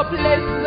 your place.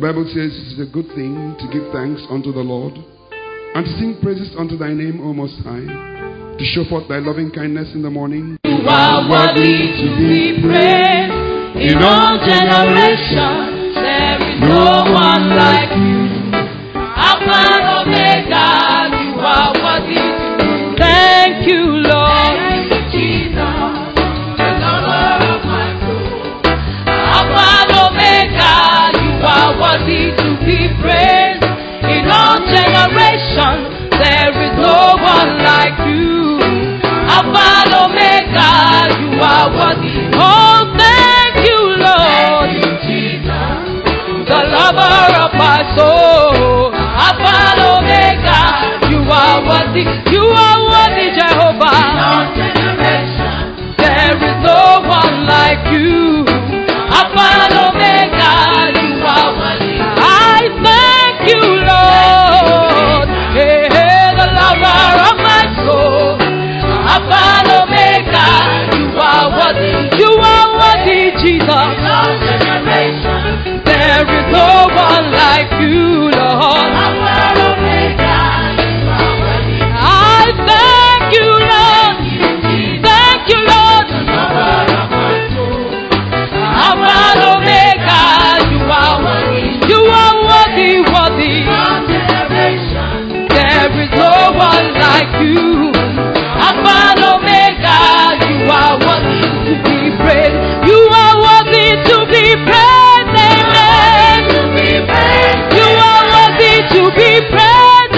Bible says it is a good thing to give thanks unto the Lord and to sing praises unto thy name, O Most High, to show forth thy loving kindness in the morning. You are worthy to be praised in all generations. There is no one like you. Oh, Alpha and Omega, you are worthy, you are worthy. praise.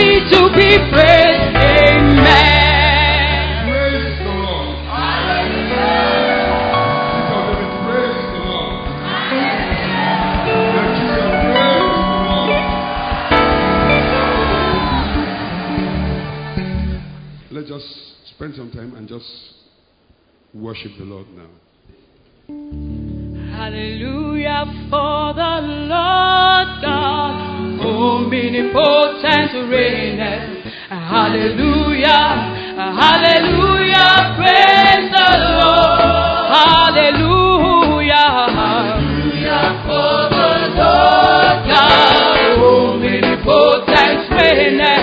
worthy to be praised. Amen. Praise the Lord. Praise the Lord. Praise the Lord. Let's just spend some time and just worship the Lord now. Hallelujah for the Lord God, omnipotent reigneth. Hallelujah, hallelujah, praise the Lord. Hallelujah, hallelujah for the Lord God, omnipotent reigneth.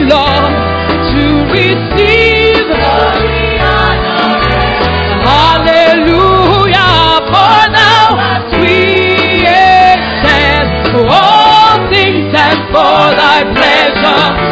Lord, to receive Hallelujah, for hast created all things and for thy pleasure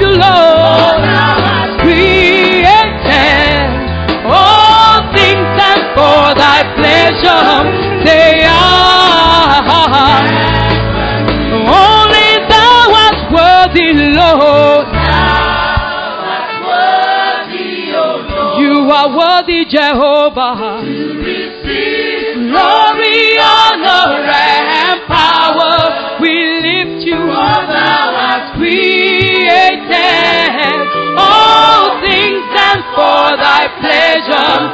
you, Lord. Created all things and for thy pleasure they are. Only thou art worthy, Lord. You are worthy, Jehovah. Thy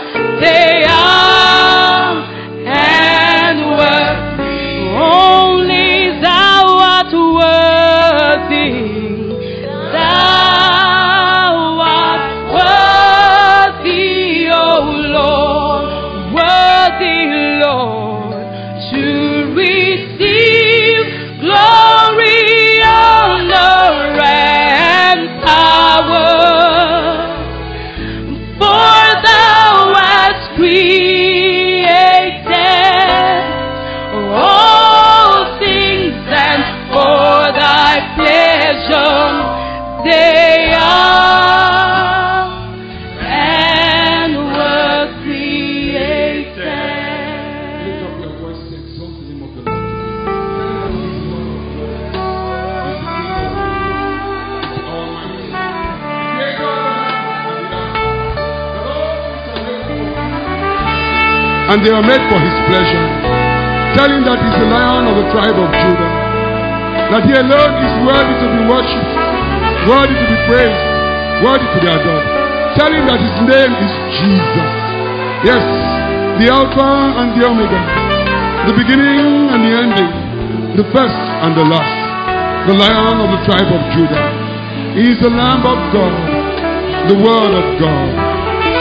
made for his pleasure. Tell him that he's the lion of the tribe of Judah. That he alone is worthy to be worshipped, worthy to be praised, worthy to be adored. Tell him that his name is Jesus. Yes, the Alpha and the Omega, the beginning and the ending, the first and the last, the lion of the tribe of Judah. He is the Lamb of God, the Word of God,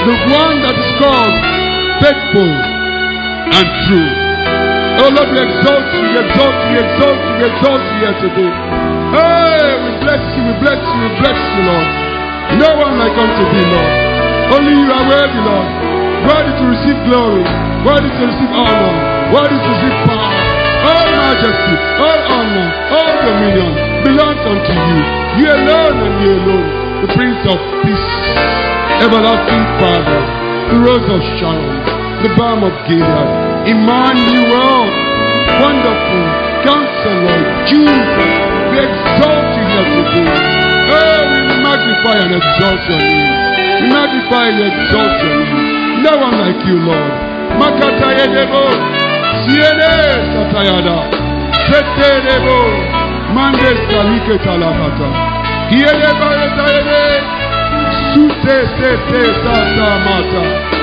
the one that is called faithful and true. Oh Lord, we exalt you, we exalt you, we exalt you, we exalt you here today. Hey, we bless you, we bless you, we bless you, Lord. No one like unto thee, Lord. Only you are worthy, Lord. Worthy to receive glory, worthy to receive honor, worthy to receive power, all majesty, all honor, all dominion belongs unto you. You alone and you alone, the Prince of Peace, everlasting Father, the Rose of Sharon. the balm of Gilead. Emmanuel, wonderful counselor, Jesus, we exalt you here today. Oh, we magnify and exalt your name. We magnify and exalt your name. No one like you, Lord. Makata Edebo, Siene Satayada, Sete Edebo, Mande Salike Talabata, Kiedeba Etaede, Sute Sete Sata Mata.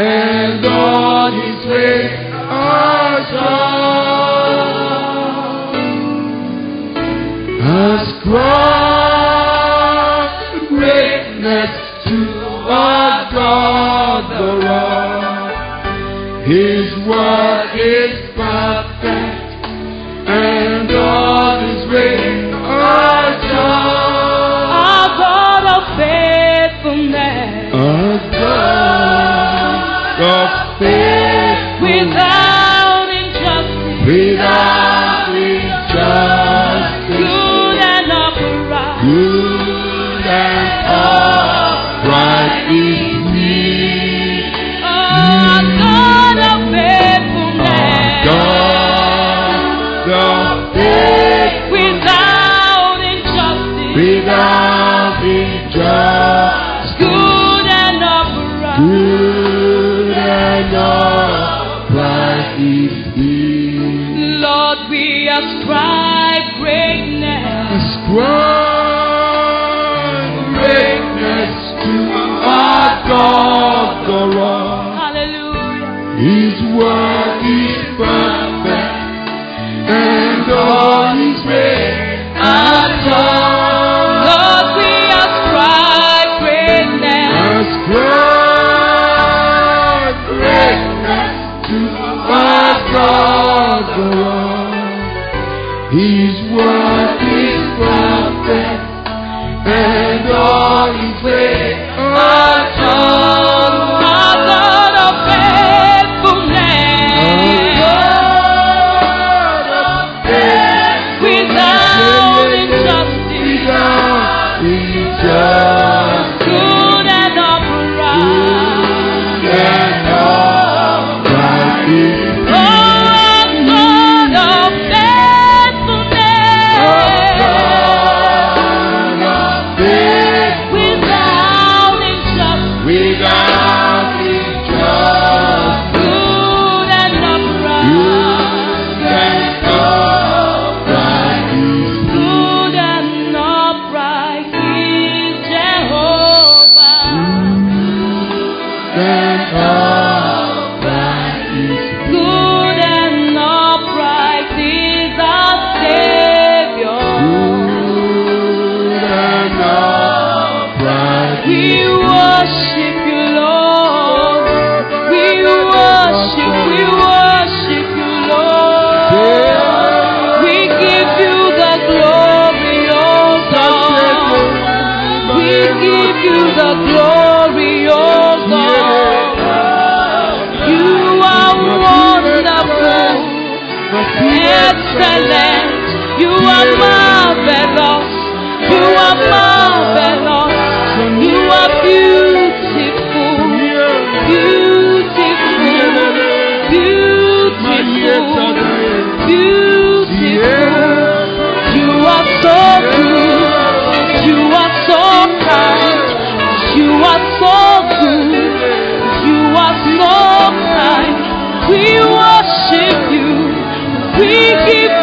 and on his ways I sound. Ascribe greatness to our God the Lord. His word is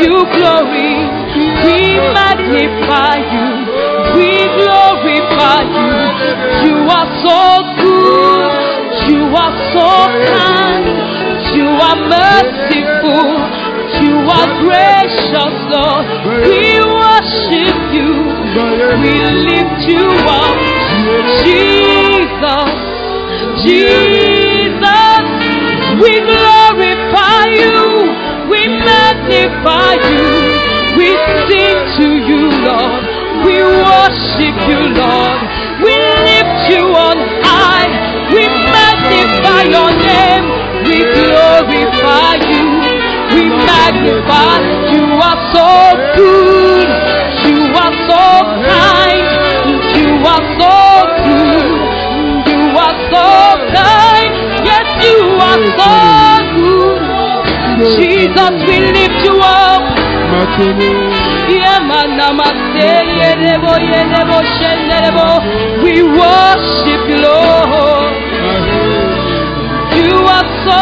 you glory. We. You are so good. You are so kind. You are so good. You are so kind. Yes, you are so good. Jesus, we lift you up. We worship you, Lord. You are so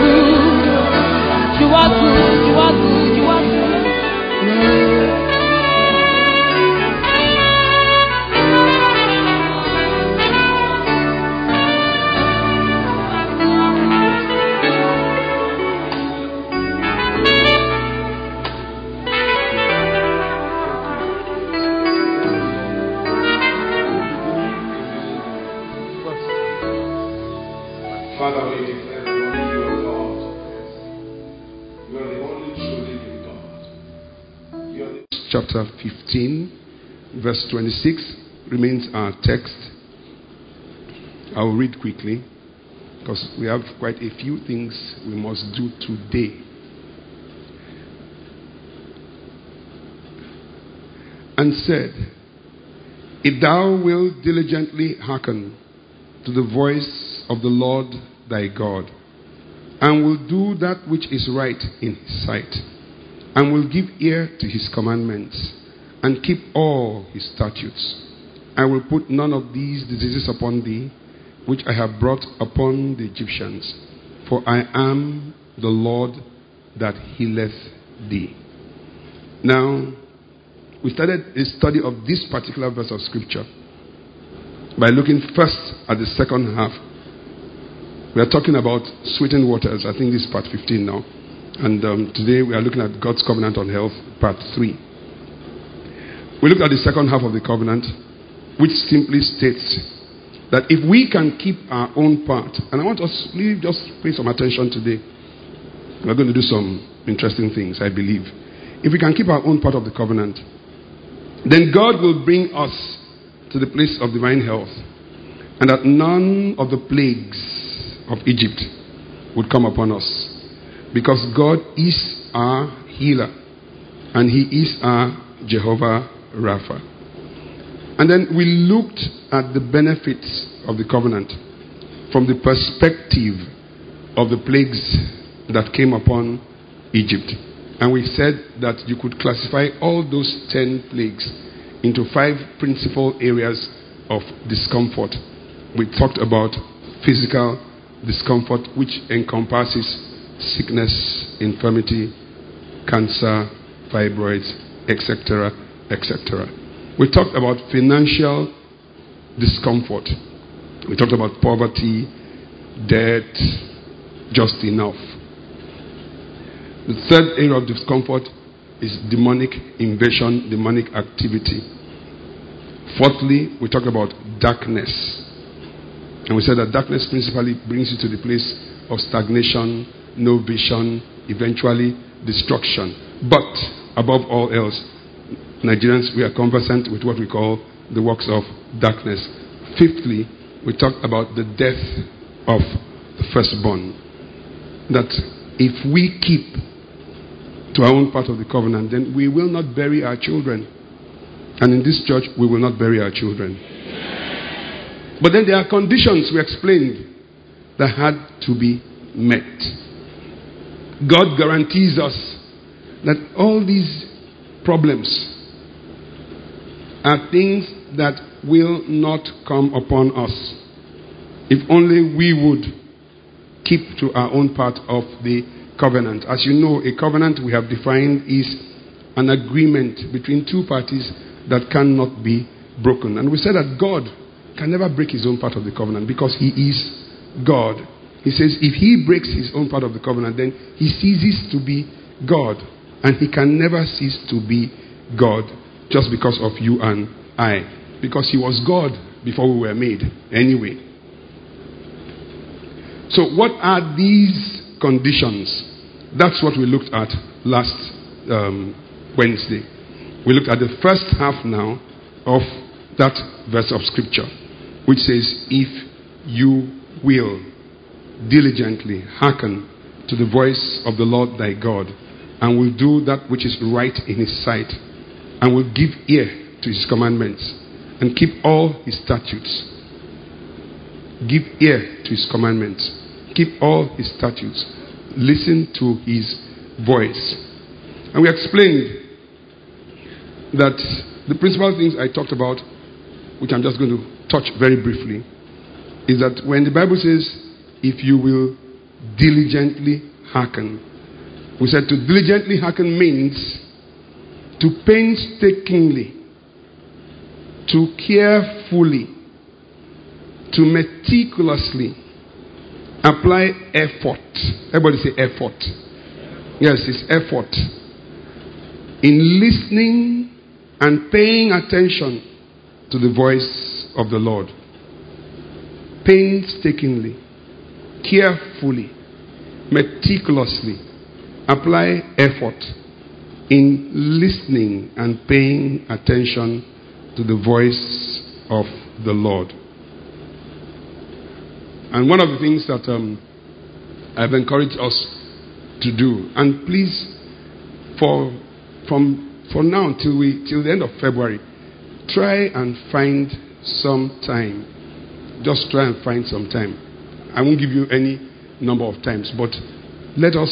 good. You are good. Chapter 15, verse 26 remains our text. I will read quickly because we have quite a few things we must do today. And said, If thou wilt diligently hearken to the voice of the Lord thy God, and will do that which is right in his sight, and will give ear to his commandments, and keep all his statutes. I will put none of these diseases upon thee, which I have brought upon the Egyptians, for I am the Lord that healeth thee. Now, we started a study of this particular verse of scripture by looking first at the second half. We are talking about sweetened waters. I think this is part 15 now. And um, today we are looking at God's covenant on health, part 3. We looked at the second half of the covenant, which simply states that if we can keep our own part, and I want us really just pay some attention today. We're going to do some interesting things, I believe. If we can keep our own part of the covenant, then God will bring us to the place of divine health, and that none of the plagues of Egypt would come upon us. Because God is our healer, and He is our Jehovah Rapha. And then we looked at the benefits of the covenant from the perspective of the plagues that came upon Egypt. And we said that you could classify all those 10 plagues into five principal areas of discomfort. We talked about physical discomfort, which encompasses sickness, infirmity, cancer, fibroids, etc., etc. We talked about financial discomfort. We talked about poverty, debt, just enough. The third area of discomfort is demonic invasion, demonic activity. Fourthly, we talked about darkness. And we said that darkness principally brings you to the place of stagnation, no vision, eventually destruction. But above all else, Nigerians, we are conversant with what we call the works of darkness. Fifthly, we talked about the death of the firstborn. That if we keep to our own part of the covenant, then we will not bury our children. And in this church, we will not bury our children. But then there are conditions we explained that had to be met. God guarantees us that all these problems are things that will not come upon us if only we would keep to our own part of the covenant. As you know, a covenant we have defined is an agreement between two parties that cannot be broken. And we said that God can never break his own part of the covenant because he is God. He says if he breaks his own part of the covenant, then he ceases to be God. And he can never cease to be God just because of you and I. Because he was God before we were made anyway. So, what are these conditions? That's what we looked at last um, Wednesday. We looked at the first half now of that verse of scripture, which says, If you will diligently hearken to the voice of the Lord thy God, and will do that which is right in his sight, and will give ear to his commandments, and keep all his statutes. Give ear to his commandments, keep all his statutes, listen to his voice. And we explained that the principal things I talked about, which I'm just going to touch very briefly, is that when the Bible says, if you will diligently hearken, we said to diligently hearken means to painstakingly, to carefully, to meticulously apply effort. Everybody say effort. Yes, it's effort. In listening and paying attention to the voice of the Lord. Painstakingly, carefully, meticulously apply effort in listening and paying attention to the voice of the Lord. And one of the things that um, I've encouraged us to do, and please, for from for now till we till the end of February, try and find some time. Just try and find some time. I won't give you any number of times, but let us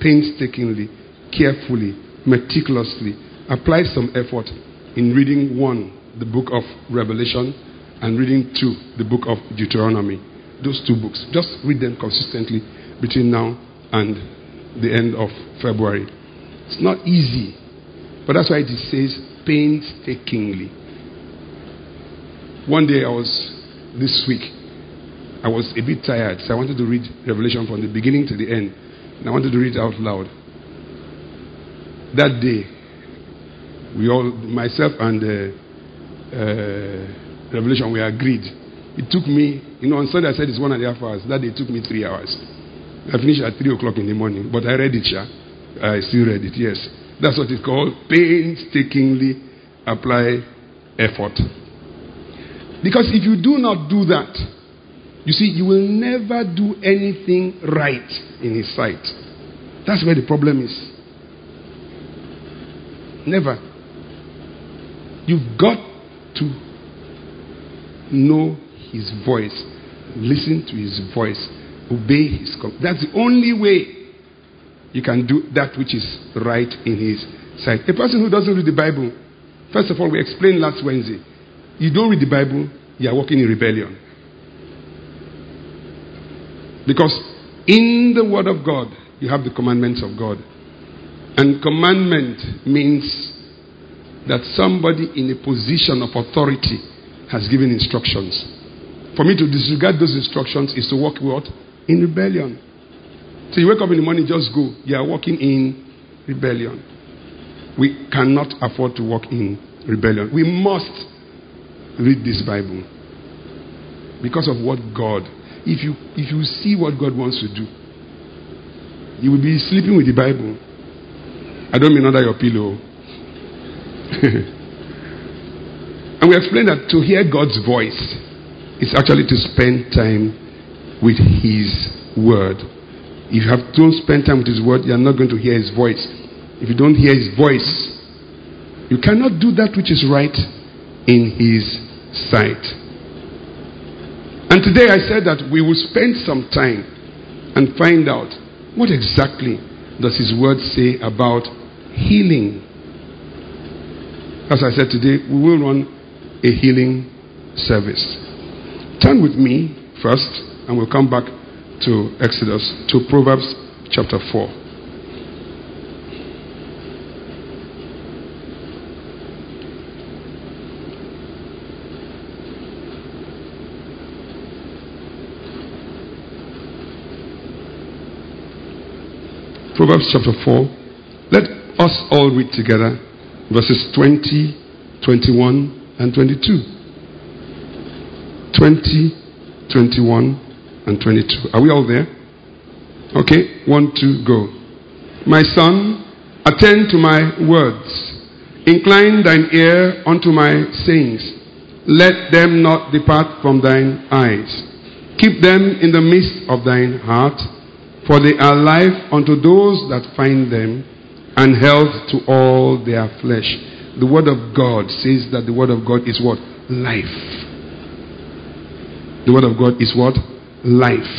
painstakingly, carefully, meticulously apply some effort in reading one, the book of Revelation, and reading two, the book of Deuteronomy. Those two books. Just read them consistently between now and the end of February. It's not easy, but that's why it says painstakingly. One day I was, this week, I was a bit tired, so I wanted to read Revelation from the beginning to the end. And I wanted to read it out loud. That day, we all, myself and uh, uh, Revelation, we agreed. It took me, you know, on Sunday I said it's one and a half hours. That day it took me three hours. I finished at three o'clock in the morning, but I read it, yeah. I still read it, yes. That's what it's called painstakingly apply effort. Because if you do not do that, you see, you will never do anything right in His sight. That's where the problem is. Never. You've got to know His voice, listen to His voice, obey His command. That's the only way you can do that which is right in His sight. A person who doesn't read the Bible, first of all, we explained last Wednesday, you don't read the Bible, you are walking in rebellion. Because in the Word of God, you have the commandments of God. And commandment means that somebody in a position of authority has given instructions. For me to disregard those instructions is to walk what? In rebellion. So you wake up in the morning, just go. You are walking in rebellion. We cannot afford to walk in rebellion. We must read this Bible because of what God. If you if you see what God wants to do, you will be sleeping with the Bible. I don't mean under your pillow. and we explained that to hear God's voice is actually to spend time with His Word. If you have, don't spend time with His Word, you are not going to hear His voice. If you don't hear His voice, you cannot do that which is right in His sight. And today I said that we will spend some time and find out what exactly does His Word say about healing. As I said today, we will run a healing service. Turn with me first, and we'll come back to Exodus, to Proverbs chapter 4. Proverbs chapter 4. Let us all read together verses 20, 21, and 22. 20, 21, and 22. Are we all there? Okay, one, two, go. My son, attend to my words. Incline thine ear unto my sayings. Let them not depart from thine eyes. Keep them in the midst of thine heart, for they are life unto those that find them, and health to all their flesh. The word of God says that the word of God is what? Life. The word of God is what? Life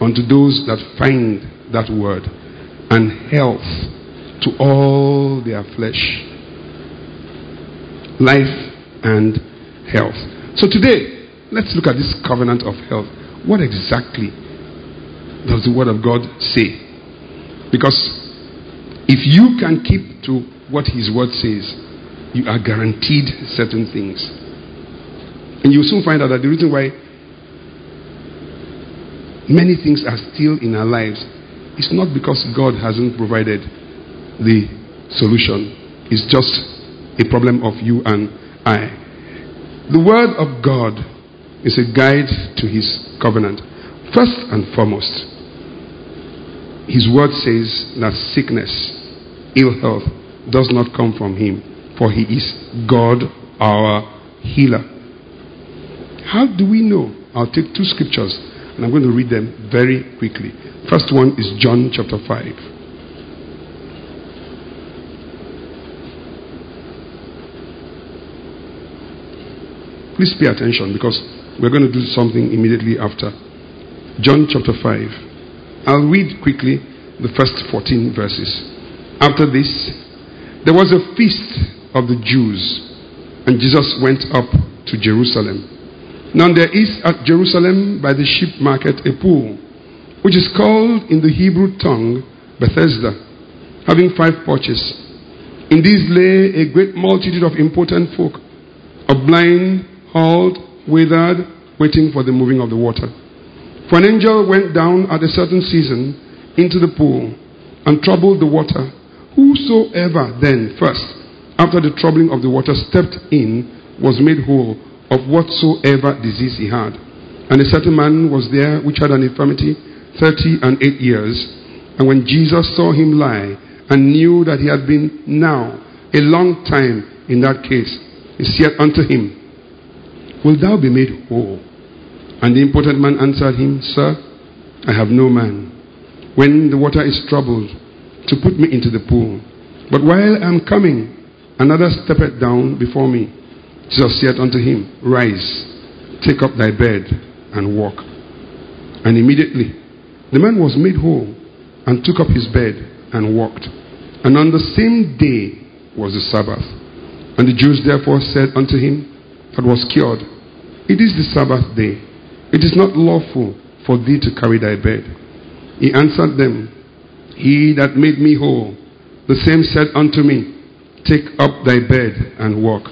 unto those that find that word, and health to all their flesh. Life and health. So today, let's look at this covenant of health. What exactly does the Word of God say? Because if you can keep to what His Word says, you are guaranteed certain things. And you'll soon find out that the reason why many things are still in our lives is not because God hasn't provided the solution, it's just a problem of you and I. The Word of God is a guide to His covenant. First and foremost, His Word says that sickness, ill health, does not come from Him, for He is God, our healer. How do we know? I'll take two scriptures and I'm going to read them very quickly. First one is John chapter 5. Please pay attention because we're going to do something immediately after. John chapter 5. I'll read quickly the first 14 verses. After this, there was a feast of the Jews, and Jesus went up to Jerusalem. Now there is at Jerusalem by the sheep market a pool, which is called in the Hebrew tongue Bethesda, having five porches. In these lay a great multitude of important folk, of blind, halt, withered, waiting for the moving of the water. For an angel went down at a certain season into the pool and troubled the water. Whosoever then first, after the troubling of the water, stepped in, was made whole of whatsoever disease he had. And a certain man was there which had an infirmity thirty and eight years. And when Jesus saw him lie and knew that he had been now a long time in that case, he said unto him, Will thou be made whole? And the important man answered him, Sir, I have no man. When the water is troubled, to put me into the pool. But while I am coming, another steppeth down before me. Jesus said unto him, Rise, take up thy bed, and walk. And immediately the man was made whole, and took up his bed, and walked. And on the same day was the Sabbath. And the Jews therefore said unto him, that was cured. It is the Sabbath day. It is not lawful for thee to carry thy bed. He answered them, He that made me whole, the same said unto me, Take up thy bed and walk.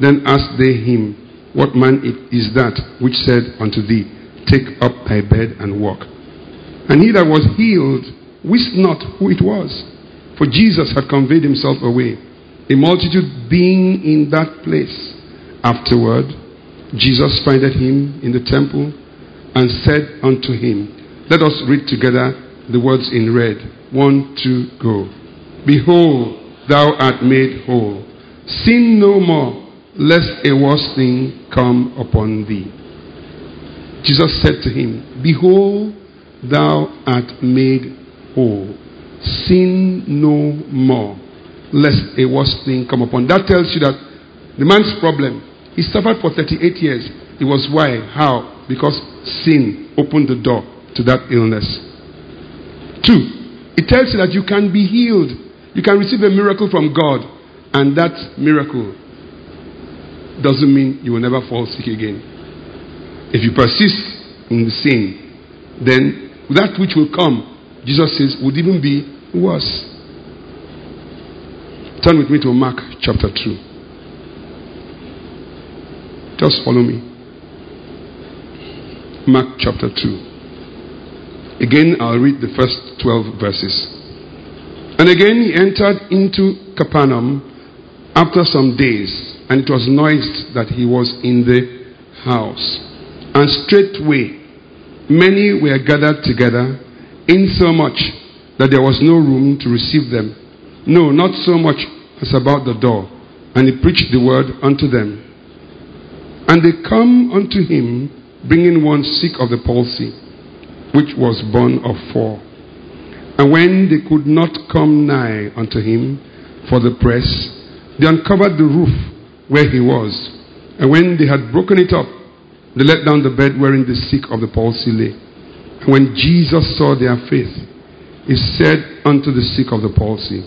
Then asked they him, What man is that which said unto thee, Take up thy bed and walk? And he that was healed wist not who it was, for Jesus had conveyed himself away, a multitude being in that place. Afterward, Jesus findeth him in the temple and said unto him, Let us read together the words in red. One, two, go. Behold, thou art made whole. Sin no more, lest a worse thing come upon thee. Jesus said to him, Behold, thou art made whole. Sin no more, lest a worse thing come upon. That tells you that the man's problem he suffered for 38 years. It was why? How? Because sin opened the door to that illness. Two, it tells you that you can be healed. You can receive a miracle from God, and that miracle doesn't mean you will never fall sick again. If you persist in the sin, then that which will come, Jesus says, would even be worse. Turn with me to Mark chapter 2. Just follow me. Mark chapter 2. Again, I'll read the first 12 verses. And again, he entered into Capernaum after some days, and it was noised that he was in the house. And straightway, many were gathered together, insomuch that there was no room to receive them. No, not so much as about the door. and he preached the word unto them. And they come unto him, bringing one sick of the palsy, which was borne of four. And when they could not come nigh unto him for the press, they uncovered the roof where he was. And when they had broken it up, they let down the bed wherein the sick of the palsy lay. And when Jesus saw their faith, he said unto the sick of the palsy,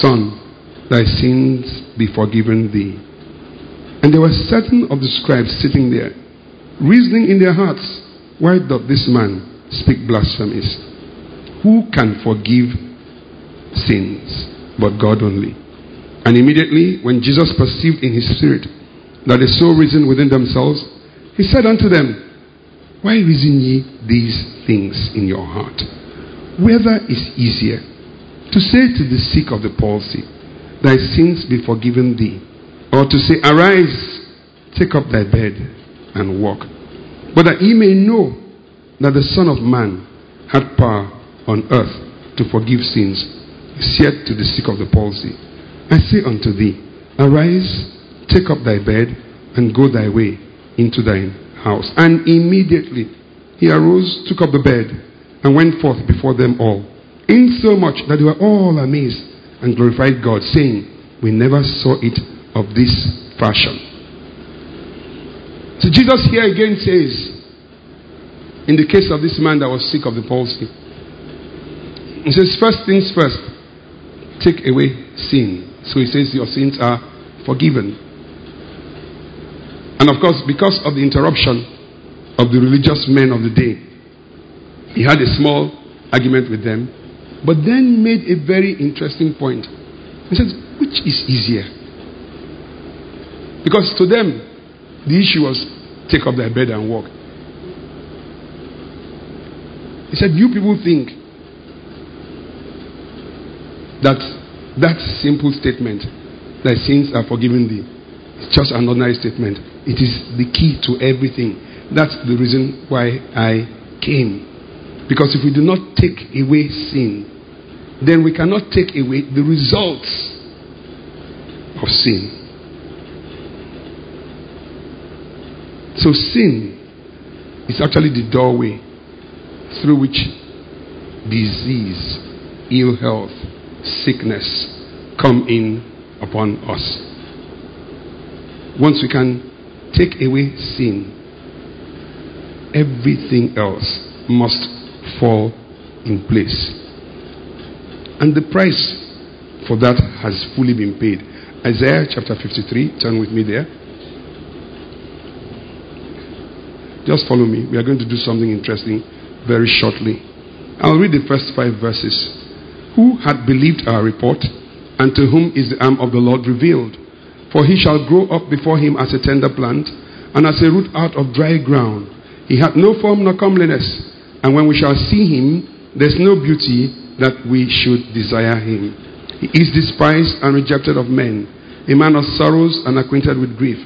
Son, thy sins be forgiven thee. And there were certain of the scribes sitting there, reasoning in their hearts, Why doth this man speak blasphemies? Who can forgive sins but God only? And immediately, when Jesus perceived in his spirit that they so reasoned within themselves, he said unto them, Why reason ye these things in your heart? Whether is easier to say to the sick of the palsy, Thy sins be forgiven thee, or to say, Arise, take up thy bed, and walk. But that ye may know that the Son of Man had power on earth to forgive sins, said to the sick of the palsy, I say unto thee, Arise, take up thy bed, and go thy way into thine house. And immediately he arose, took up the bed, and went forth before them all, insomuch that they were all amazed and glorified God, saying, We never saw it of this fashion. So Jesus here again says, in the case of this man that was sick of the palsy, he says, First things first, take away sin. So he says, Your sins are forgiven. And of course, because of the interruption of the religious men of the day, he had a small argument with them, but then made a very interesting point. He says, Which is easier? Because to them, the issue was take up their bed and walk. He said, You people think that that simple statement, thy sins are forgiven thee, is just an ordinary statement. It is the key to everything. That's the reason why I came. Because if we do not take away sin, then we cannot take away the results of sin. So, sin is actually the doorway through which disease, ill health, sickness come in upon us. Once we can take away sin, everything else must fall in place. And the price for that has fully been paid. Isaiah chapter 53, turn with me there. Just follow me. We are going to do something interesting very shortly. I'll read the first five verses. Who had believed our report, and to whom is the arm of the Lord revealed? For he shall grow up before him as a tender plant, and as a root out of dry ground. He had no form nor comeliness, and when we shall see him, there's no beauty that we should desire him. He is despised and rejected of men, a man of sorrows and acquainted with grief,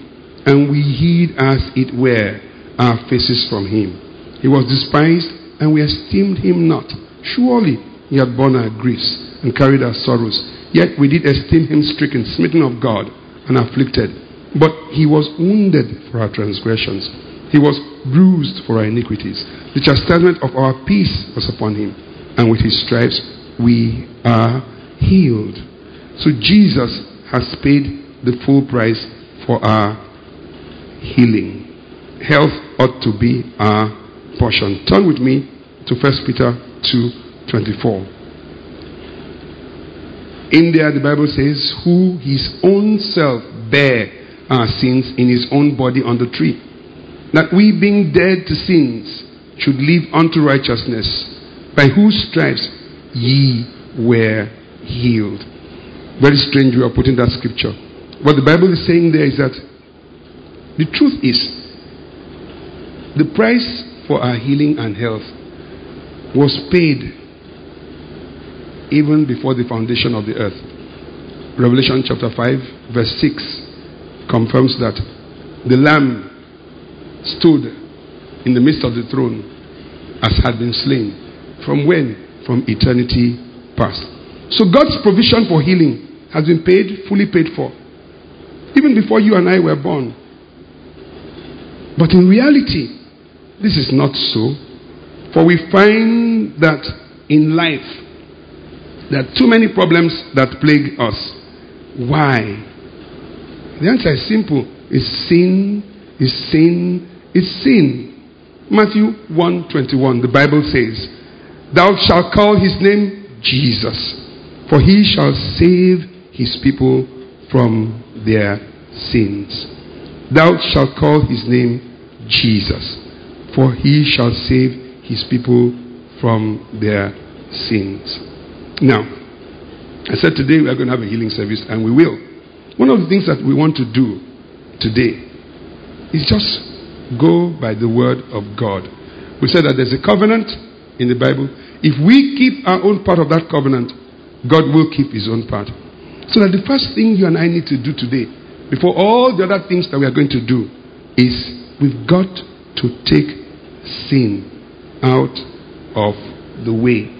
and we hid as it were our faces from him. He was despised, and we esteemed him not. Surely he had borne our griefs and carried our sorrows. Yet we did esteem him stricken, smitten of God, and afflicted. But he was wounded for our transgressions, he was bruised for our iniquities. The chastisement of our peace was upon him, and with his stripes we are healed. So Jesus has paid the full price for our healing. Health ought to be our portion. Turn with me to 1 Peter 2:24. In there the Bible says, "Who his own self bare our sins in his own body on the tree, that we being dead to sins should live unto righteousness, by whose stripes ye were healed." Very strange we are putting that scripture. What the Bible is saying there is that the truth is the price for our healing and health was paid even before the foundation of the earth. Revelation chapter 5, verse 6 confirms that the Lamb stood in the midst of the throne as had been slain. From when? From eternity past. So God's provision for healing has been paid, fully paid for. even before you and I were born. But in reality, this is not so. For we find that in life, there are too many problems that plague us. Why? The answer is simple. It's sin, it's sin, it's sin. Matthew 1:21 the Bible says, "Thou shalt call his name Jesus, for he shall save his people from their sins. Thou shalt call his name Jesus, for he shall save his people from their sins." Now, I said today we are going to have a healing service, and we will. One of the things that we want to do today is just go by the word of God. We said that there's a covenant in the Bible. If we keep our own part of that covenant, God will keep his own part. So that the first thing you and I need to do today, before all the other things that we are going to do, is we've got to take sin out of the way.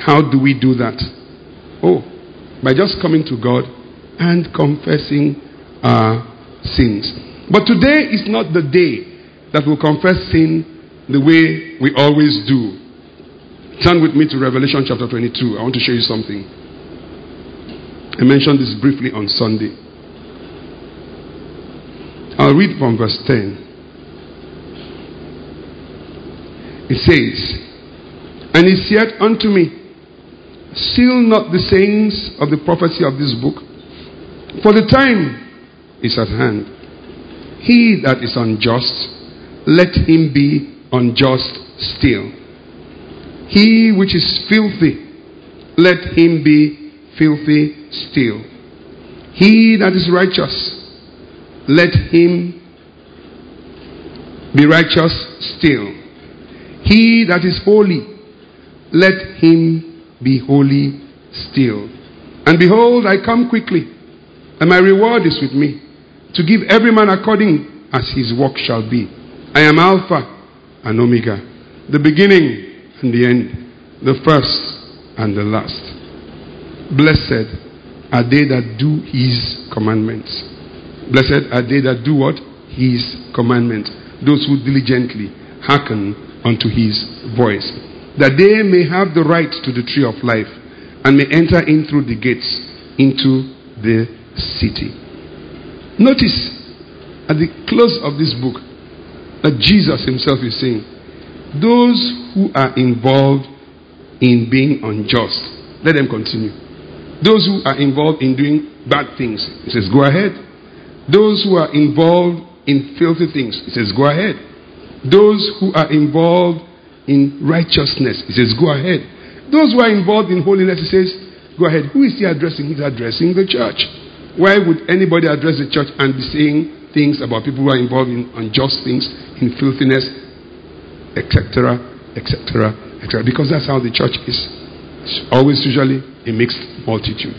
How do we do that? Oh, by just coming to God and confessing our sins. But today is not the day that we'll confess sin the way we always do. Turn with me to Revelation chapter 22. I want to show you something. I mentioned this briefly on Sunday. I'll read from verse 10. It says, And he said unto me, Seal not the sayings of the prophecy of this book, for the time is at hand. He that is unjust, let him be unjust still. He which is filthy, let him be filthy still. He that is righteous, let him be righteous still. He that is holy, let him be holy still. And behold, I come quickly, and my reward is with me, to give every man according as his work shall be. I am Alpha and Omega, the beginning and the end, the first and the last. Blessed are they that do his commandments. Blessed are they that do what? His commandments. Those who diligently hearken unto his voice. That they may have the right to the tree of life and may enter in through the gates into the city. Notice at the close of this book that Jesus himself is saying, those who are involved in being unjust, let them continue. Those who are involved in doing bad things, he says, go ahead. Those who are involved in filthy things, he says, go ahead. Those who are involved in righteousness, he says, go ahead. Those who are involved in holiness, he says, go ahead. Who is he addressing? He's addressing the church. Why would anybody address the church and be saying things about people who are involved in unjust things, in filthiness, etc., etc., etc.? Because that's how the church is. It's always usually a mixed multitude.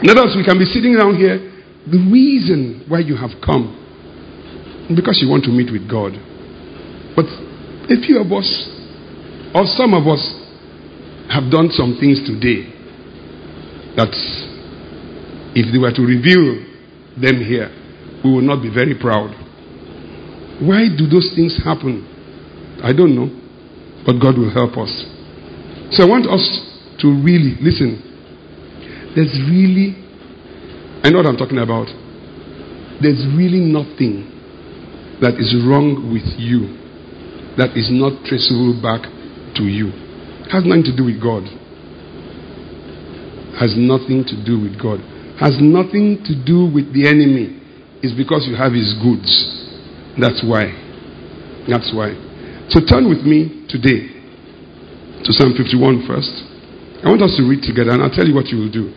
In other words, we can be sitting down here. The reason why you have come, because you want to meet with God. But a few of us, or some of us, have done some things today that if they were to reveal them here, we will not be very proud. Why do those things happen? I don't know, but God will help us. So I want us to really listen. There's really, I know what I'm talking about. There's really nothing that is wrong with you that is not traceable back to you. Has nothing to do with God. Has nothing to do with God. Has nothing to do with the enemy. It's because you have his goods. That's why. That's why. So turn with me today to Psalm 51 first. I want us to read together and I'll tell you what you will do.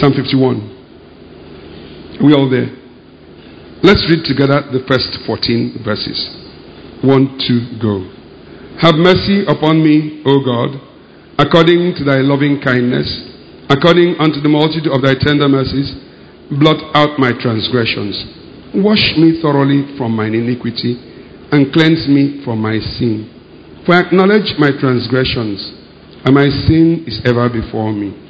Psalm 51. Are we all there? Let's read together the first 14 verses. One, two, go. Have mercy upon me, O God, according to thy loving kindness, according unto the multitude of thy tender mercies, blot out my transgressions. Wash me thoroughly from mine iniquity, and cleanse me from my sin. For I acknowledge my transgressions, and my sin is ever before me.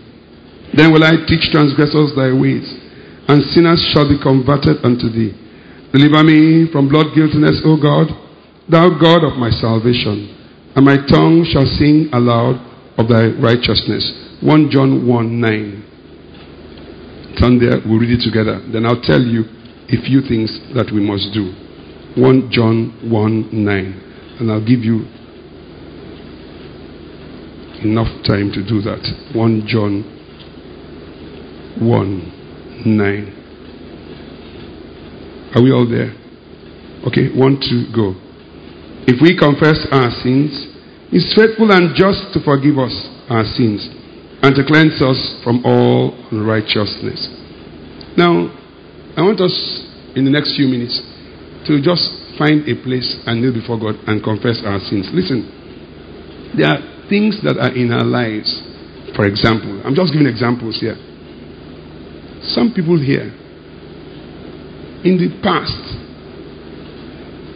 Then will I teach transgressors thy ways, and sinners shall be converted unto thee. Deliver me from blood guiltiness, O God, thou God of my salvation, and my tongue shall sing aloud of thy righteousness. 1 John 1 9. Turn there, we'll read it together. Then I'll tell you a few things that we must do. 1 John 1 9. And I'll give you enough time to do that. 1 John 1 9. Are we all there? Okay, one, two, go. If we confess our sins, He's faithful and just to forgive us our sins and to cleanse us from all unrighteousness. Now, I want us in the next few minutes to just find a place and kneel before God and confess our sins. Listen, there are things that are in our lives. For example, I'm just giving examples here. Some people here, in the past,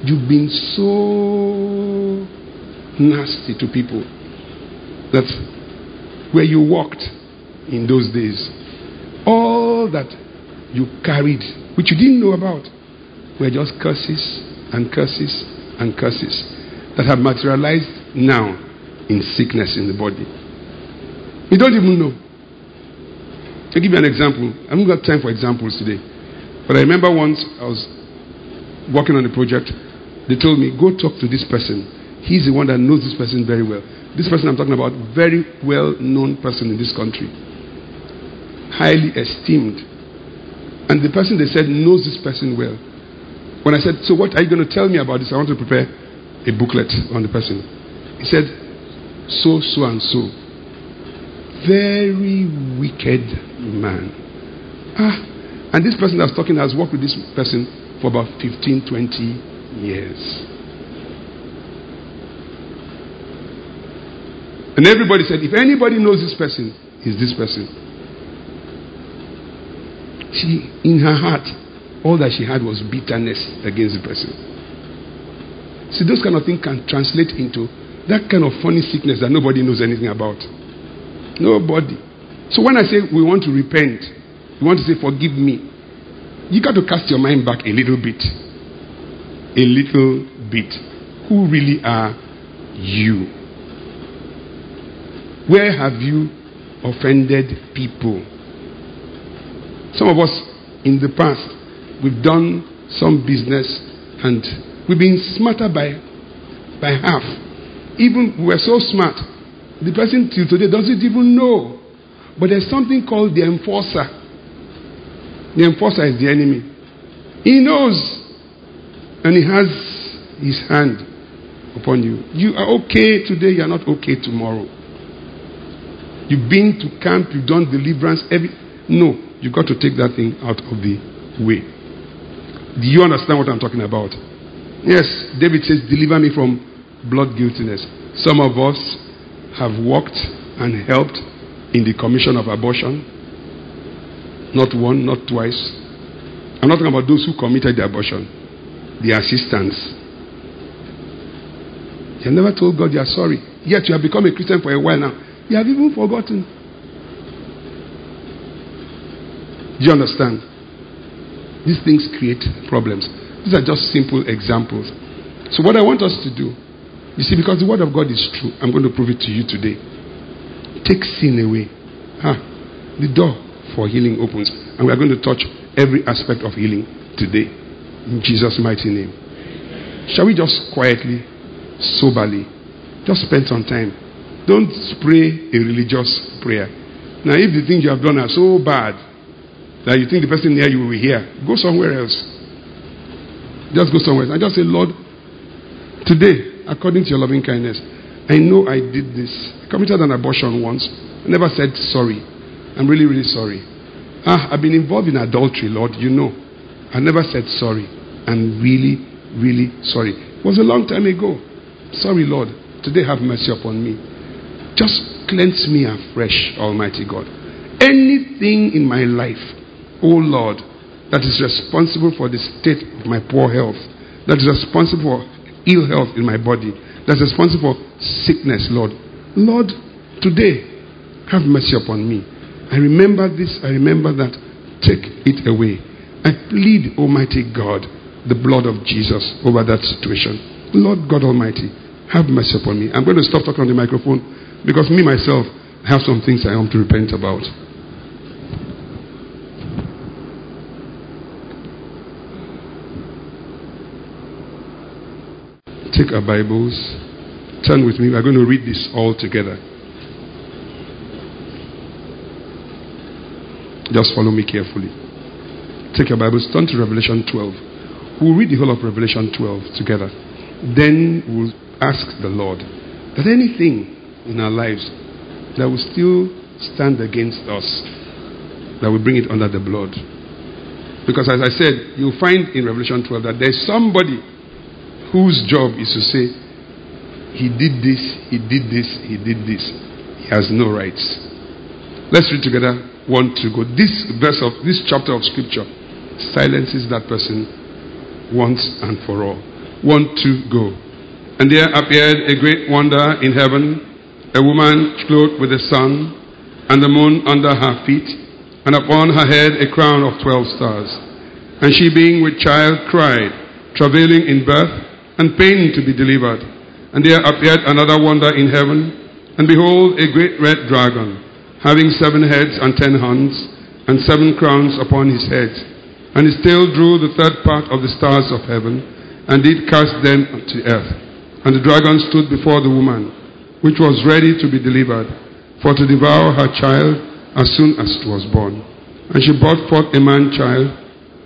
you've been so nasty to people that where you walked in those days, all that you carried, which you didn't know about, were just curses and curses and curses that have materialized now in sickness in the body. You don't even know. To give you an example, I haven't got time for examples today. But I remember once I was working on a project, they told me, go talk to this person. He's the one that knows this person very well. This person I'm talking about, very well known person in this country. Highly esteemed. And the person they said knows this person well. When I said, So what are you going to tell me about this? I want to prepare a booklet on the person. He said, So, so, and so. Very wicked man. Ah, and this person that's talking has worked with this person for about 15, 20 years. And everybody said, if anybody knows this person, is this person. She, in her heart, all that she had was bitterness against the person. See, those kind of things can translate into that kind of funny sickness that nobody knows anything about. Nobody. So when I say we want to repent, we want to say, forgive me, you got to cast your mind back a little bit. A little bit. Who really are you? Where have you offended people? Some of us in the past, we've done some business and we've been smarter by, by half. Even we were so smart, the person till today doesn't even know. But there's something called the enforcer. The enforcer is the enemy. He knows and he has his hand upon you. You are okay today, you are not okay tomorrow. You've been to camp, you've done deliverance, every no, you've got to take that thing out of the way. Do you understand what I'm talking about? Yes, David says, Deliver me from blood guiltiness. Some of us have worked and helped in the commission of abortion. Not one, not twice. I'm not talking about those who committed the abortion, the assistants. You have never told God you are sorry. Yet you have become a Christian for a while now. You have even forgotten. Do you understand? These things create problems. These are just simple examples. So, what I want us to do You see, because the word of God is true, I'm going to prove it to you today. Take sin away. Ah, the door for healing opens. And we are going to touch every aspect of healing today. In Jesus' mighty name. Shall we just quietly, soberly, just spend some time? Don't pray a religious prayer. Now, if the things you have done are so bad that you think the person near you will hear, go somewhere else. Just go somewhere else. And just say, Lord, today, according to your loving kindness, I know I did this. I committed an abortion once. I never said sorry. I'm really, really sorry. Ah, I've been involved in adultery, Lord. You know. I never said sorry. I'm really, really sorry. It was a long time ago. Sorry, Lord. Today have mercy upon me. Just cleanse me afresh, Almighty God. Anything in my life, oh Lord, that is responsible for the state of my poor health, that is responsible for ill health in my body, that's responsible for sickness, Lord. Lord, today, have mercy upon me. I remember this, I remember that. Take it away. I plead, Almighty God, the blood of Jesus over that situation. Lord God Almighty, have mercy upon me. I'm going to stop talking on the microphone because me, myself, have some things I want to repent about. Take our Bibles, turn with me. We're going to read this all together. Just follow me carefully. Take your Bibles, turn to Revelation 12. We'll read the whole of Revelation 12 together. Then we'll ask the Lord that anything in our lives that will still stand against us, that will bring it under the blood. Because as I said, you'll find in Revelation 12 that there's somebody whose job is to say, he did this, he did this, he did this. He has no rights. Let's read together one to go. This verse of this chapter of scripture silences that person once and for all. One to go. And there appeared a great wonder in heaven a woman clothed with the sun and the moon under her feet, and upon her head a crown of twelve stars. And she, being with child, cried, travailing in birth, and pain to be delivered. And there appeared another wonder in heaven, and behold, a great red dragon, having seven heads and ten horns, and seven crowns upon his head. And his tail drew the third part of the stars of heaven, and did cast them to earth. And the dragon stood before the woman which was ready to be delivered, for to devour her child as soon as it was born. And she brought forth a man child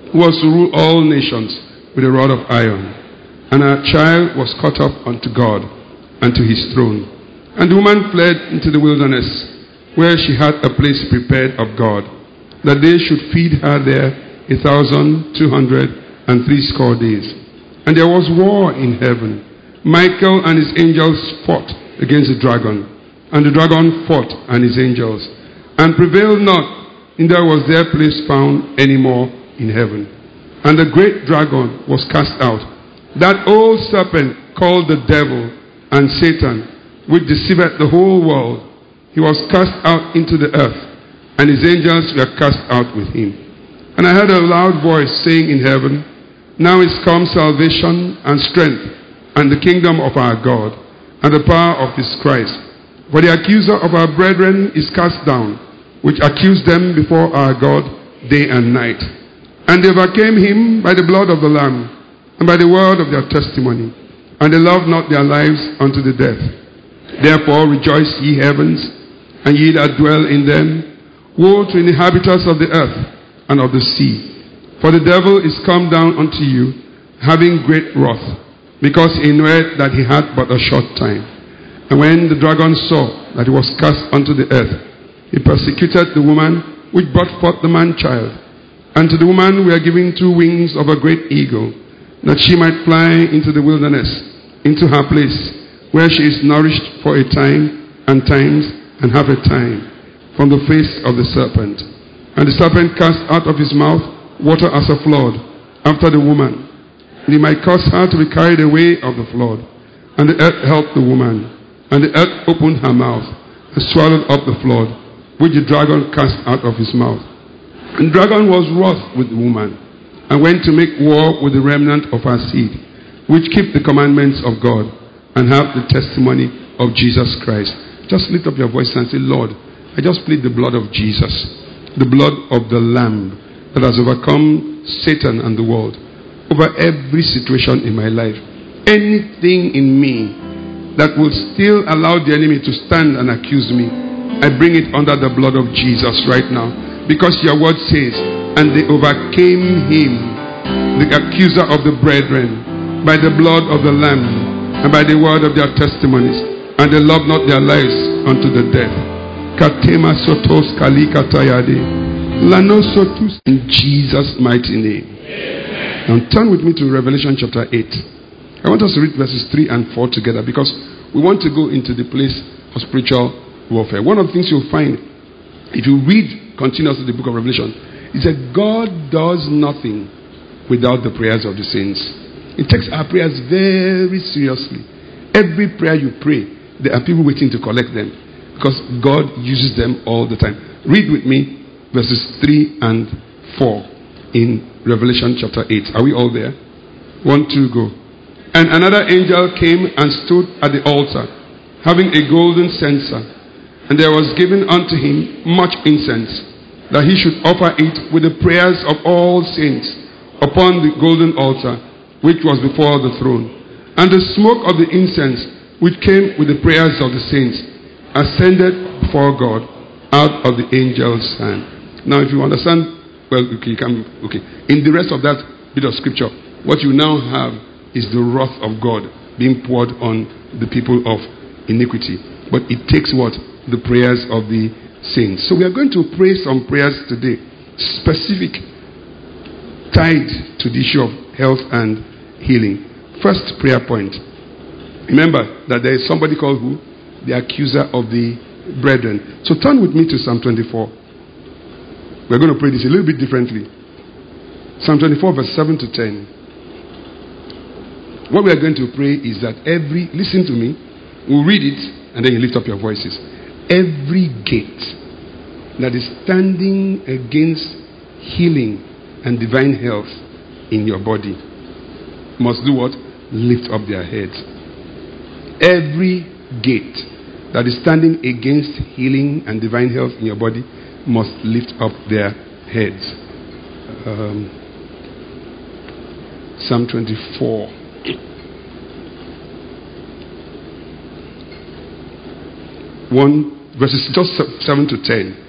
who was to rule all nations with a rod of iron. And her child was caught up unto God and to his throne. And the woman fled into the wilderness, where she had a place prepared of God, that they should feed her there a thousand two hundred and threescore days. And there was war in heaven. Michael and his angels fought against the dragon. And the dragon fought and his angels, and prevailed not, neither was their place found any more in heaven. And the great dragon was cast out, that old serpent called the devil and Satan, which deceived the whole world. He was cast out into the earth, and his angels were cast out with him. And I heard a loud voice saying in heaven, Now is come salvation and strength, and the kingdom of our God and the power of his Christ. For the accuser of our brethren is cast down, which accused them before our God day and night. And they overcame him by the blood of the Lamb and by the word of their testimony, and they loved not their lives unto the death. Therefore rejoice ye heavens, and ye that dwell in them. Woe to the inhabitants of the earth and of the sea. For the devil is come down unto you, having great wrath because he knew that he had but a short time. And when the dragon saw that he was cast unto the earth, he persecuted the woman which brought forth the man child. And to the woman we are giving two wings of a great eagle, that she might fly into the wilderness, into her place, where she is nourished for a time and times and half a time from the face of the serpent. And the serpent cast out of his mouth water as a flood after the woman and he might cause her to be carried away of the flood. And the earth helped the woman. And the earth opened her mouth and swallowed up the flood, which the dragon cast out of his mouth. And the dragon was wroth with the woman, and went to make war with the remnant of our seed, which keep the commandments of God and have the testimony of Jesus Christ. Just lift up your voice and say, Lord, I just plead the blood of Jesus, the blood of the Lamb that has overcome Satan and the world over every situation in my life. Anything in me that will still allow the enemy to stand and accuse me, I bring it under the blood of Jesus right now. Because your word says, and they overcame him, the accuser of the brethren, by the blood of the Lamb and by the word of their testimonies, and they loved not their lives unto the death. Katema sotos kalika tayade. Lano sotus in Jesus' mighty name. Now turn with me to Revelation chapter 8. I want us to read verses 3 and 4 together because we want to go into the place of spiritual warfare. One of the things you'll find if you read continuously the book of Revelation is that God does nothing without the prayers of the saints. He takes our prayers very seriously. Every prayer you pray, there are people waiting to collect them because God uses them all the time. Read with me verses 3 and 4 in Revelation chapter 8. Are we all there? One, two, go. And another angel came and stood at the altar, having a golden censer, and there was given unto him much incense, that he should offer it with the prayers of all saints upon the golden altar, which was before the throne. And the smoke of the incense, which came with the prayers of the saints, ascended before God out of the angel's hand. Now, if you understand, well, okay, you can, okay. In the rest of that bit of scripture, what you now have is the wrath of God being poured on the people of iniquity. But it takes what? The prayers of the So we are going to pray some prayers today, specific, tied to the issue of health and healing. First prayer point. Remember that there is somebody called who? the accuser of the brethren. So turn with me to Psalm 24. We're going to pray this a little bit differently. Psalm 24, verse 7 to 10. What we are going to pray is that every, listen to me, we'll read it and then you lift up your voices. Every gate that is standing against healing and divine health in your body must do what? Lift up their heads. Every gate that is standing against healing and divine health in your body must lift up their heads. Um, Psalm 24. One verses just seven to ten.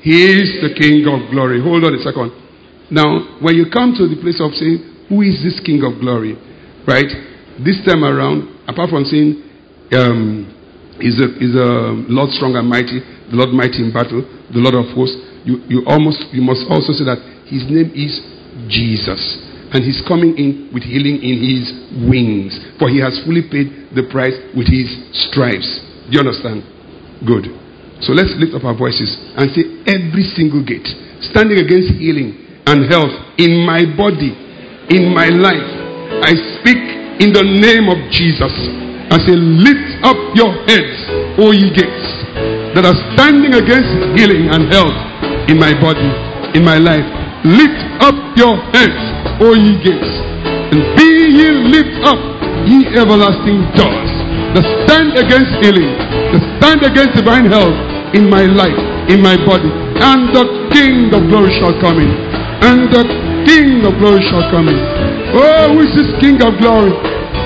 He is the King of glory. Hold on a second. Now, when you come to the place of saying, Who is this King of glory? Right? This time around, apart from saying, um, is a, is a Lord strong and mighty, the Lord mighty in battle, the Lord of hosts. You, you almost you must also say that his name is Jesus. And he's coming in with healing in his wings. For he has fully paid the price with his stripes. Do you understand? Good. So let's lift up our voices and say every single gate standing against healing and health in my body, in my life. I speak in the name of Jesus. I say, lift up your heads, O ye gates, that are standing against healing and health in my body, in my life. Lift up your heads, O ye gates, and be ye lift up, ye everlasting doors, that stand against healing, that stand against divine health in my life, in my body. And the King of glory shall come in. And the King of glory shall come in. Oh, who is this King of glory?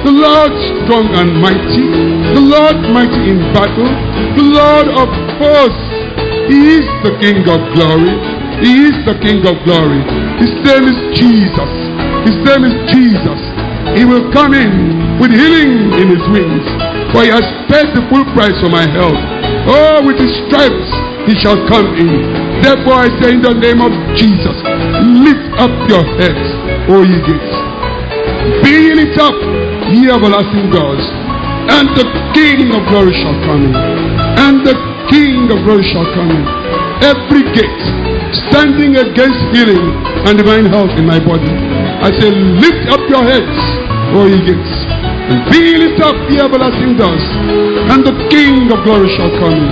The Lord strong and mighty, the Lord mighty in battle, the Lord of hosts. He is the King of glory. He is the King of glory. His name is Jesus. His name is Jesus. He will come in with healing in his wings. For he has paid the full price for my health. Oh, with his stripes he shall come in. Therefore I say in the name of Jesus, lift up your heads, O ye gates. Be it up, ye everlasting doors, And the King of glory shall come in. And the King of glory shall come in. Every gate standing against healing and divine health in my body. I say, lift up your heads, O ye gates, and be lift up the everlasting doors. And the King of glory shall come in.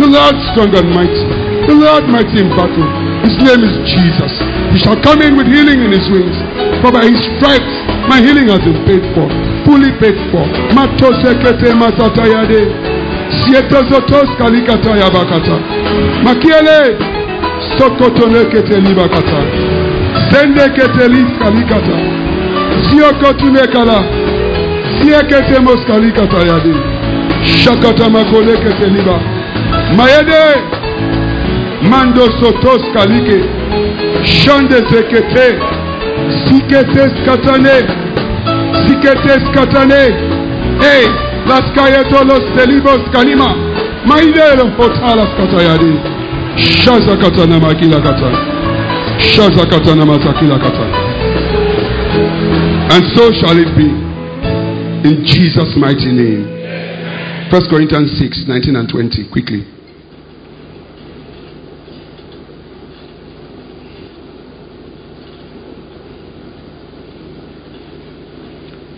The Lord strong and mighty. The Lord mighty in battle. His name is Jesus. He shall come in with healing in his wings. For by his stripes my healing has been paid for. Fully paid for. Matosekete masatayade. Sietozotos kalikata yabakata. Makiele. Sokotonekete libakata. Sendekete kalikata. Siokotunekala. Siekete moskalikata yade. Shakata makolekete liba. Mayede. Mando sotos kalike. Shande zekete. Sikete skatane. Sikete skatane. Hey, las kayetolos delibos kalima. Maidelo hotalas katayadi. Shaza katana makila kata. Shaza katana matakila kata. And so shall it be. In Jesus' mighty name. 1 Corinthians 6, 19 and 20. Quickly.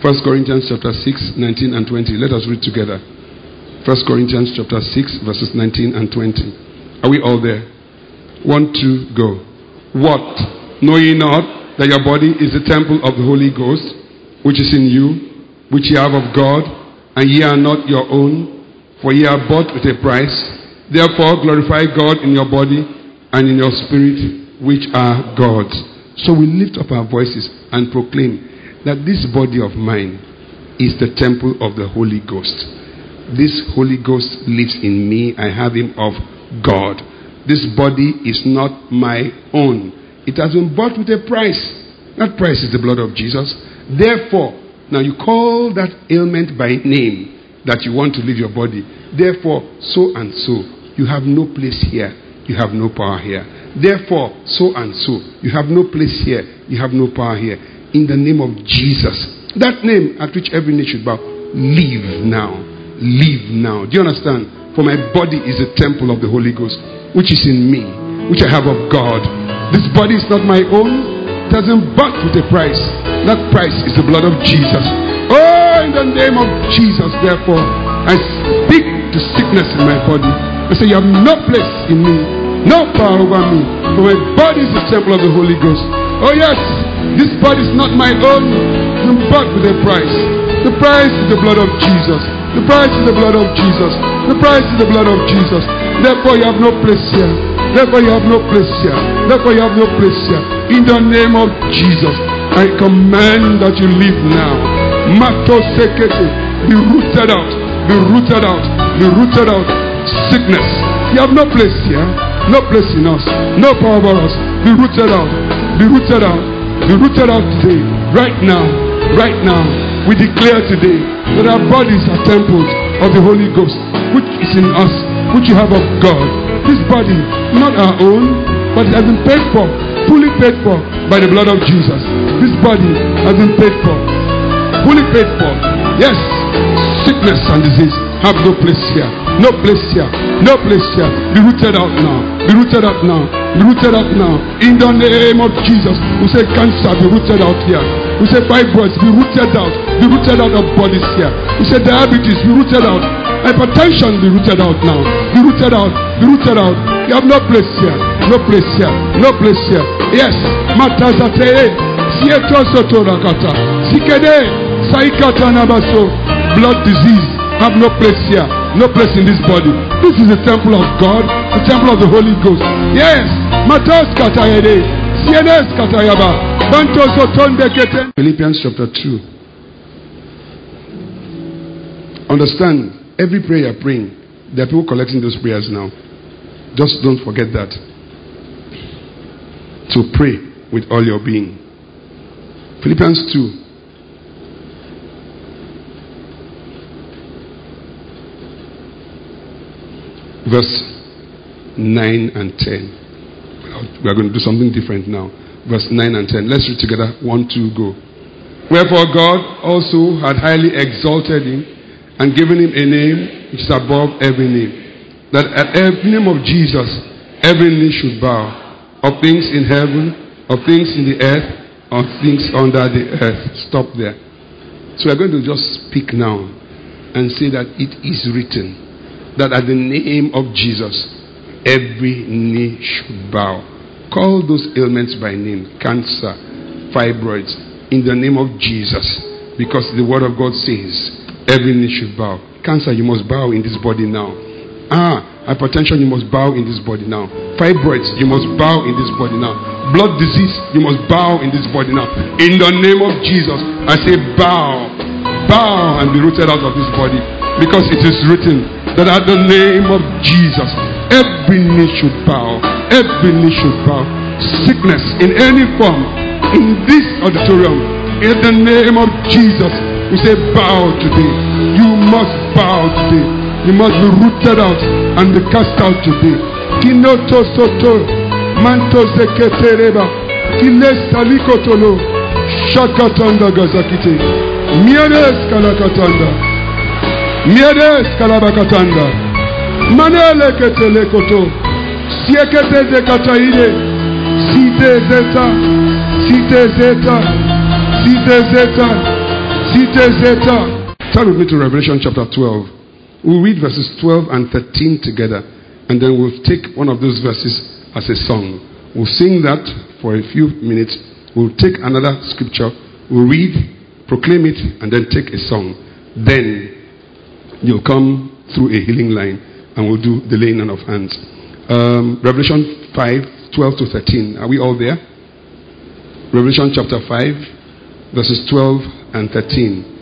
First Corinthians chapter 6, 19 and 20. Let us read together. First Corinthians chapter 6, verses 19 and 20. Are we all there? One, two, go. What? Know ye not that your body is the temple of the Holy Ghost, which is in you, which ye have of God, and ye are not your own, for ye are bought with a price. Therefore glorify God in your body and in your spirit, which are God's. So we lift up our voices and proclaim that this body of mine is the temple of the Holy Ghost. This Holy Ghost lives in me. I have him of God. This body is not my own. It has been bought with a price. That price is the blood of Jesus. Therefore, now you call that ailment by name that you want to leave your body. Therefore, so and so. You have no place here. You have no power here. Therefore, so and so. You have no place here. You have no power here in the name of Jesus. That name at which every knee should bow. Live now. Live now. Do you understand? For my body is a temple of the Holy Ghost, which is in me, which I have of God. This body is not my own. Been bought with a price. That price is the blood of Jesus. Oh, in the name of Jesus, therefore, I speak to sickness in my body. I say, You have no place in me, no power over me. For my body is the temple of the Holy Ghost. Oh, yes, this body is not my own, it's bought with a price. The price is the blood of Jesus. The price is the blood of Jesus. The price is the blood of Jesus. Therefore, you have no place here. Therefore, you have no place here. Therefore, you have no place here. In the name of Jesus, I command that you leave now. Mato sekete. Be rooted out. Be rooted out. Be rooted out. Sickness. You have no place here. No place in us. No power over us. Be rooted out. Be rooted out. Be rooted out today. Right now. Right now. We declare today that our bodies are temples of the Holy Ghost, which is in us, which you have of God. This body, not our own, but it has been paid for, fully paid for by the blood of Jesus. This body has been paid for, fully paid for. Yes, sickness and disease have no place here. No place here. No place here. Be rooted out now. Be rooted out now. Be rooted out now. In the name of Jesus. We say cancer be rooted out here. We say fibroids be rooted out. Be rooted out of bodies here. We say diabetes be rooted out. Hypertension be rooted out now. Be rooted out. Be rooted out. You have no place here. No place here. No place here. Yes. Matazate. Sieto soto rakata. Sikede. Saikata nabaso. Blood disease have no place here. No place in this body. This is the temple of God. The temple of the Holy Ghost. Yes. Matos katayede. Sienes katayaba. Philippians chapter 2. Understand, every prayer you're praying, there are people collecting those prayers now. Just don't forget that. To pray with all your being. Philippians 2. Verse 9 and 10. We are going to do something different now verse 9 and 10. Let's read together. 1, 2, go. Wherefore God also had highly exalted him and given him a name which is above every name. That at every name of Jesus, every knee should bow, of things in heaven, of things in the earth, of things under the earth. Stop there. So we're going to just speak now and say that it is written that at the name of Jesus, every knee should bow. Call those ailments by name cancer, fibroids, in the name of Jesus. Because the word of God says, every knee should bow. Cancer, you must bow in this body now. Ah, hypertension, you must bow in this body now. Fibroids, you must bow in this body now. Blood disease, you must bow in this body now. In the name of Jesus, I say bow, bow and be rooted out of this body. Because it is written that at the name of Jesus, every knee should bow. Every knee should bow. Sickness in any form in this auditorium, in the name of Jesus, we say bow today. You must bow today. You must be rooted out and be cast out today. Kinoto soto, manto seketereba, kinesalikotolo, shakatanda gazakite, mieres kalakatanda, mieres kalabakatanda, manele ketelekoto, siekete zekataide, site zeta, site zeta, site zeta, site zeta. Turn with me to Revelation chapter 12. We'll read verses 12 and 13 together, and then we'll take one of those verses as a song. We'll sing that for a few minutes. We'll take another scripture, we'll read, proclaim it, and then take a song. Then you'll come through a healing line, and we'll do the laying on of hands. Um, Revelation 5 12 to 13. Are we all there? Revelation chapter 5, verses 12 and 13.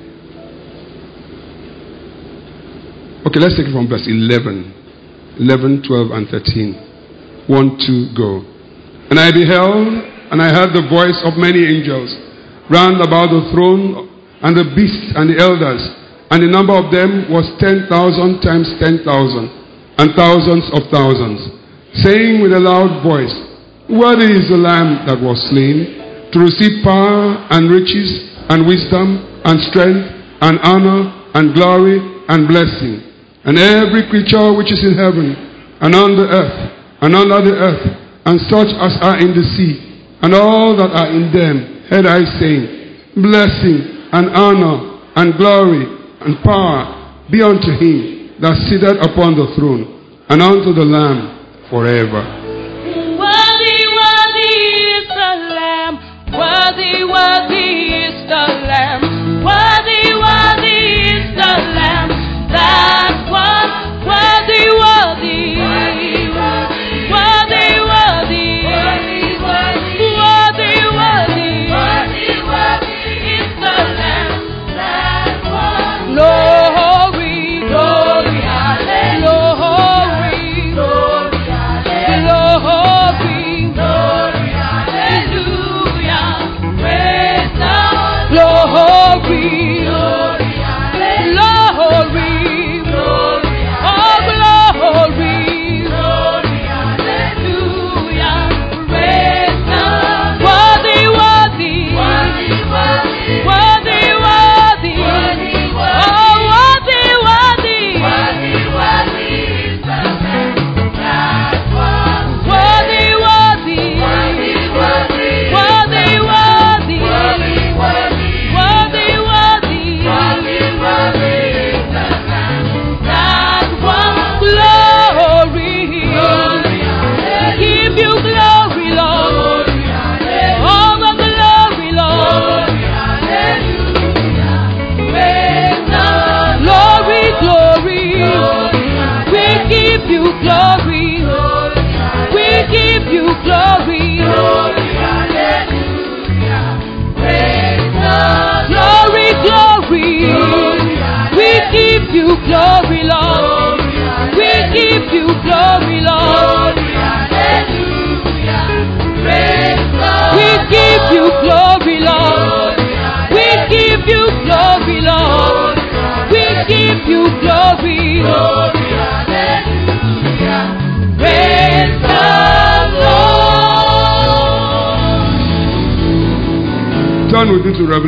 Okay, let's take it from verse 11. 11, 12, and 13. 1, 2, go. And I beheld, and I heard the voice of many angels round about the throne, and the beasts and the elders, and the number of them was 10,000 times 10,000, and thousands of thousands, saying with a loud voice, Worthy is the Lamb that was slain to receive power and riches and wisdom and strength and honor and glory and blessing. And every creature which is in heaven and on the earth and under the earth and such as are in the sea and all that are in them heard I saying, Blessing and honor and glory and power be unto him that sitteth upon the throne and unto the Lamb forever. Worthy, worthy is the Lamb. Worthy, worthy the Lamb. Worthy, worthy is the Lamb. That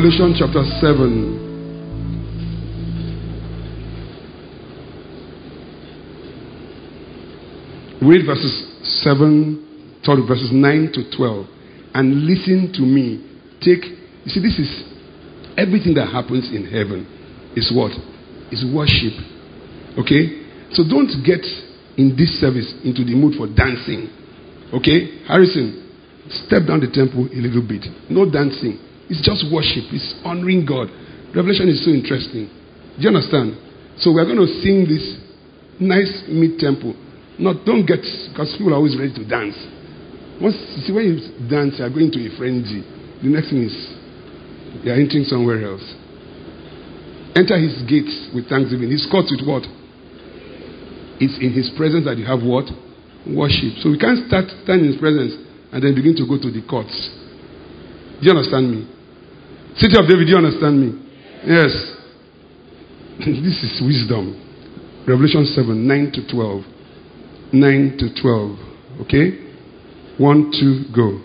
Revelation chapter 7. Read verses 7, sorry, verses 9 to 12. And listen to me. Take, you see, this is everything that happens in heaven is what? Is worship. Okay? So don't get in this service into the mood for dancing. Okay? Harrison, step down the temple a little bit. No dancing. It's just worship. It's honoring God. Revelation is so interesting. Do you understand? So we're going to sing this nice mid tempo. Not don't get because people are always ready to dance. Once you see when you dance, you are going to a frenzy. The next thing is you are entering somewhere else. Enter his gates with thanksgiving. His courts with what? It's in his presence that you have what? Worship. So we can't start standing in his presence and then begin to go to the courts. Do you understand me? City of David, do you understand me? Yes. this is wisdom. Revelation 7, 9 to 12. 9 to 12. Okay? 1, 2, go.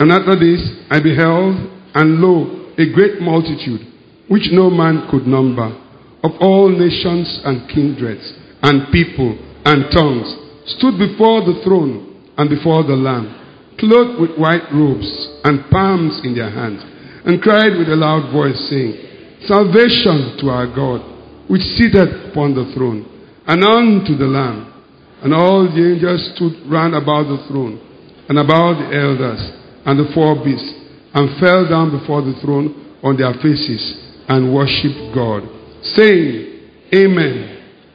And after this, I beheld, and lo, a great multitude, which no man could number, of all nations and kindreds, and people, and tongues, stood before the throne and before the Lamb, clothed with white robes, and palms in their hands, and cried with a loud voice, saying, Salvation to our God, which sitteth upon the throne, and unto the Lamb. And all the angels stood round about the throne, and about the elders, and the four beasts, and fell down before the throne on their faces, and worshipped God, saying, Amen.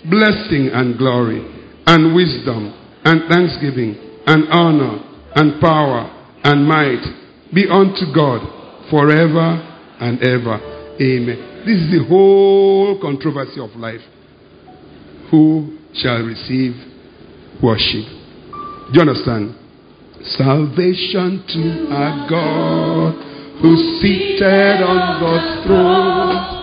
Blessing and glory, and wisdom, and thanksgiving, and honor, and power, and might be unto God forever and ever. Amen. This is the whole controversy of life. Who shall receive worship? Do you understand? Salvation to our God who seated on God's throne.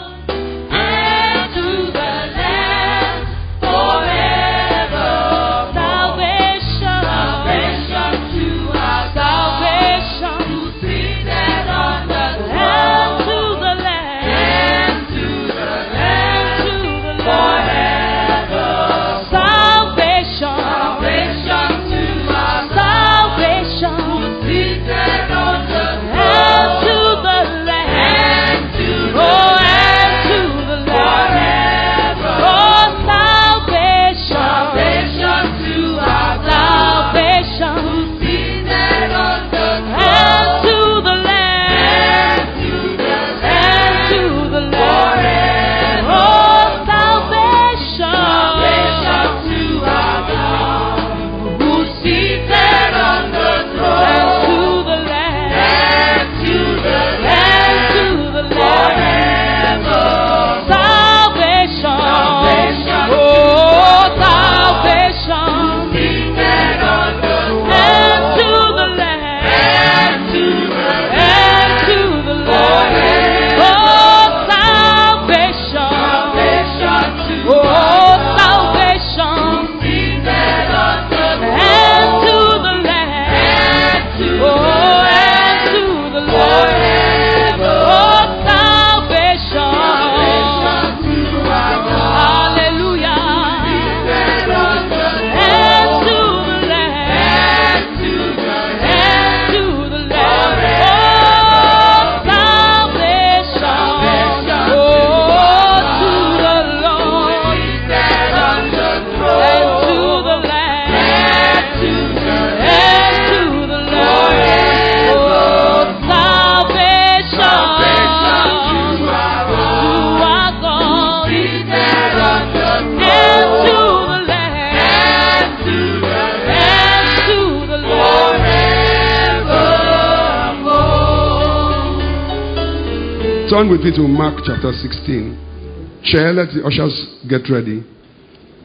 Turn with me to Mark chapter 16. Chair, let the ushers get ready.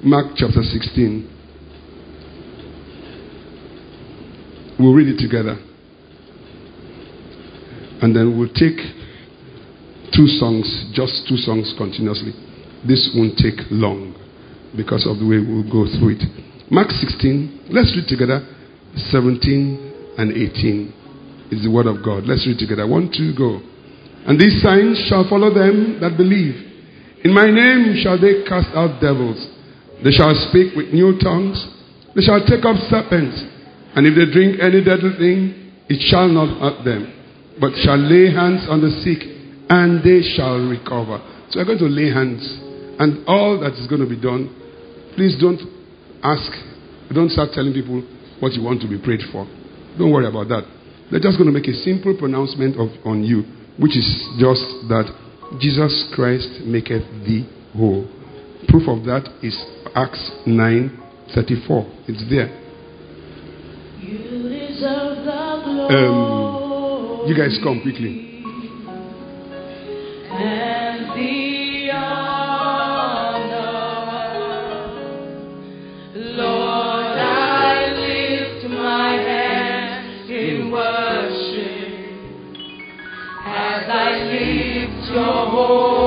Mark chapter 16. We'll read it together. And then we'll take two songs, just two songs continuously. This won't take long because of the way we'll go through it. Mark 16, let's read together. 17 and 18 is the word of God. Let's read together. One, two, go. And these signs shall follow them that believe. In my name shall they cast out devils. They shall speak with new tongues. They shall take up serpents, and if they drink any deadly thing, it shall not hurt them, but shall lay hands on the sick, and they shall recover. So we're going to lay hands, and all that is going to be done, please don't ask, don't start telling people what you want to be prayed for. Don't worry about that. They're just going to make a simple pronouncement of, on you, which is just that Jesus Christ maketh thee whole. Proof of that is Acts 9 34. It's there. You deserve the glory. Um, you guys come quickly. Your holy